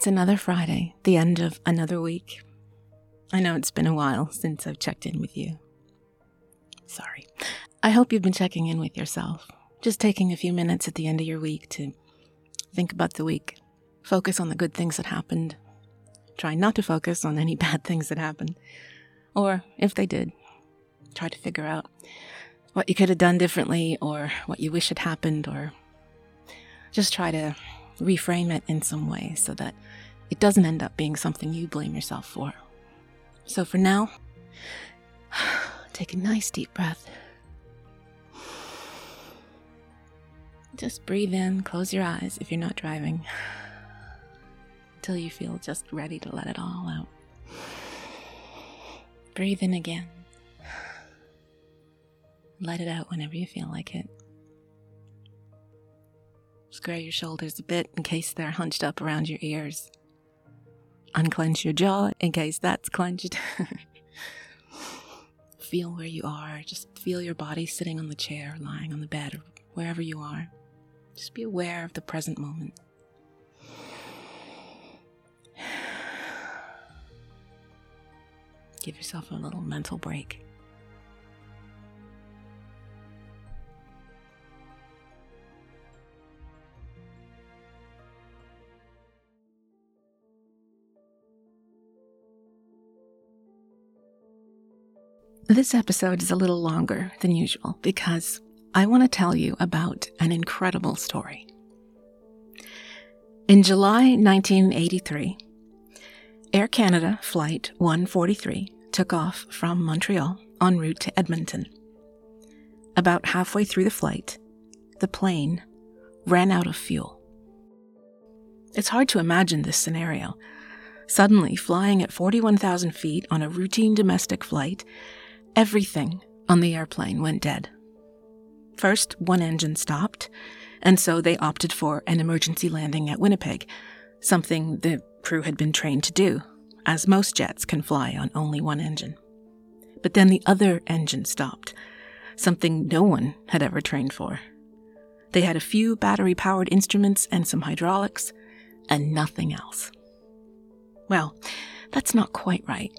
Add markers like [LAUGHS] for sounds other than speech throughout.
It's another Friday, the end of another week. I know it's been a while since I've checked in with you. Sorry. I hope you've been checking in with yourself, just taking a few minutes at the end of your week to think about the week, focus on the good things that happened, try not to focus on any [LAUGHS] bad things that happened, or if they did, try to figure out what you could have done differently or what you wish had happened, or just try to reframe it in some way so that it doesn't end up being something you blame yourself for. So for now, [SIGHS] take a nice deep breath. Just breathe in, close your eyes if you're not driving, [SIGHS] until you feel just ready to let it all out. Breathe in again. [SIGHS] Let it out whenever you feel like it. Square your shoulders a bit in case they're hunched up around your ears. Unclench your jaw in case that's clenched. [LAUGHS] feel where you are. Just feel your body sitting on the chair, lying on the bed, or wherever you are. Just be aware of the present moment. [SIGHS] Give yourself a little mental break. This episode is a little longer than usual because I want to tell you about an incredible story. In July 1983, Air Canada Flight 143 took off from Montreal en route to Edmonton. About halfway through the flight, the plane ran out of fuel. It's hard to imagine this scenario. Suddenly, flying at 41,000 feet on a routine domestic flight, everything on the airplane went dead. First, one engine stopped, and so they opted for an emergency landing at Winnipeg, something the crew had been trained to do, as most jets can fly on only one engine. But then the other engine stopped, something no one had ever trained for. They had a few battery powered instruments and some hydraulics, and nothing else. Well, that's not quite right.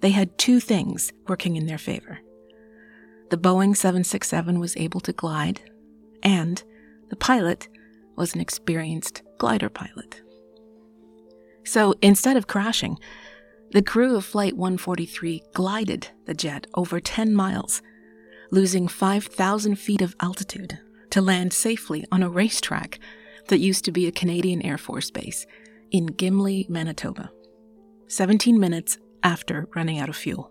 They had two things working in their favor the Boeing 767 was able to glide, and the pilot was an experienced glider pilot. So instead of crashing, the crew of Flight 143 glided the jet over 10 miles, losing 5,000 feet of altitude to land safely on a racetrack that used to be a Canadian Air Force base in Gimli, Manitoba, 17 minutes after running out of fuel.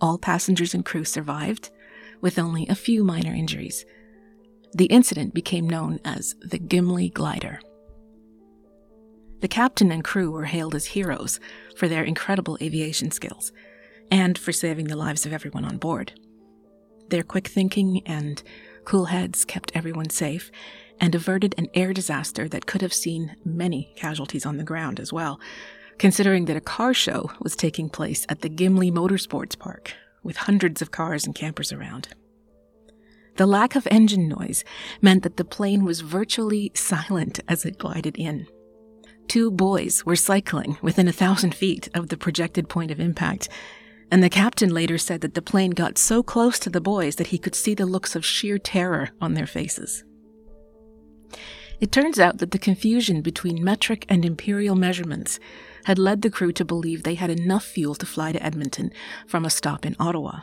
All passengers and crew survived, with only a few minor injuries. The incident became known as the Gimli Glider. The captain and crew were hailed as heroes for their incredible aviation skills and for saving the lives of everyone on board. Their quick thinking and cool heads kept everyone safe and averted an air disaster that could have seen many casualties on the ground as well, considering that a car show was taking place at the Gimli Motorsports Park, with hundreds of cars and campers around. The lack of engine noise meant that the plane was virtually silent as it glided in. Two boys were cycling within a thousand feet of the projected point of impact, and the captain later said that the plane got so close to the boys that he could see the looks of sheer terror on their faces. It turns out that the confusion between metric and imperial measurements had led the crew to believe they had enough fuel to fly to Edmonton from a stop in Ottawa.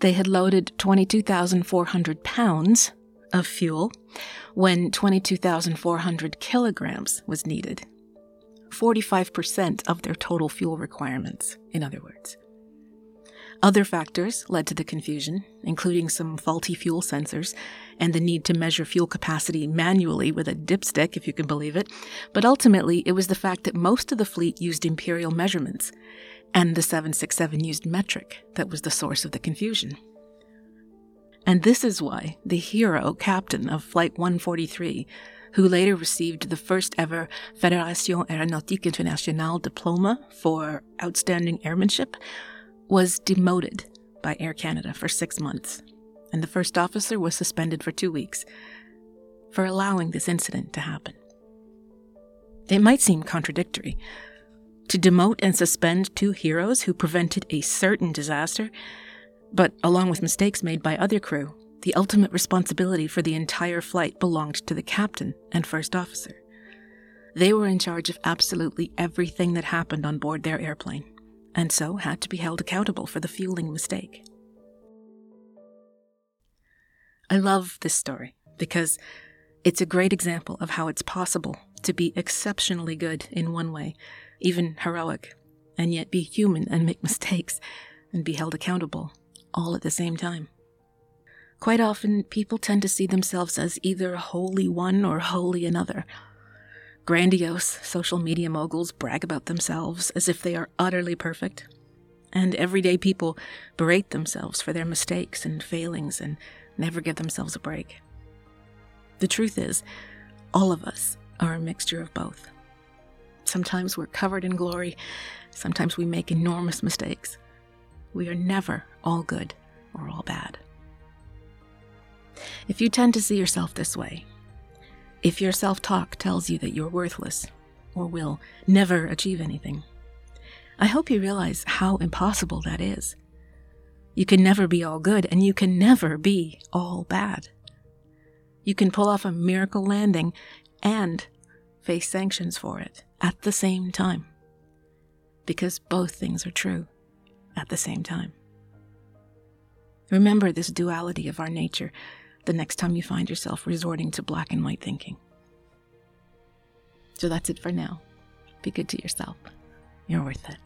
They had loaded 22,400 pounds of fuel when 22,400 kilograms was needed. 45% of their total fuel requirements, in other words. Other factors led to the confusion, including some faulty fuel sensors and the need to measure fuel capacity manually with a dipstick, if you can believe it. But ultimately, it was the fact that most of the fleet used imperial measurements, and the 767 used metric that was the source of the confusion. And this is why the hero captain of Flight 143, who later received the first ever Fédération Aéronautique Internationale diploma for outstanding airmanship, was demoted by Air Canada for six months, and the first officer was suspended for two weeks for allowing this incident to happen. It might seem contradictory. To demote and suspend two heroes who prevented a certain disaster, but along with mistakes made by other crew, the ultimate responsibility for the entire flight belonged to the captain and first officer. They were in charge of absolutely everything that happened on board their airplane, and so had to be held accountable for the fueling mistake. I love this story because it's a great example of how it's possible to be exceptionally good in one way, even heroic, and yet be human and make [LAUGHS] mistakes and be held accountable all at the same time. Quite often, people tend to see themselves as either wholly one or wholly another. Grandiose social media moguls brag about themselves as if they are utterly perfect, and everyday people berate themselves for their mistakes and failings and never give themselves a break. The truth is, all of us are a mixture of both. Sometimes we're covered in glory, sometimes we make enormous mistakes. We are never all good or all bad. If you tend to see yourself this way, if your self talk tells you that you're worthless or will never achieve anything, I hope you realize how impossible that is. You can never be all good, and you can never be all bad. You can pull off a miracle landing and face sanctions for it at the same time. Because both things are true at the same time. Remember this duality of our nature the next time you find yourself resorting to black and white thinking. So that's it for now. Be good to yourself. You're worth it.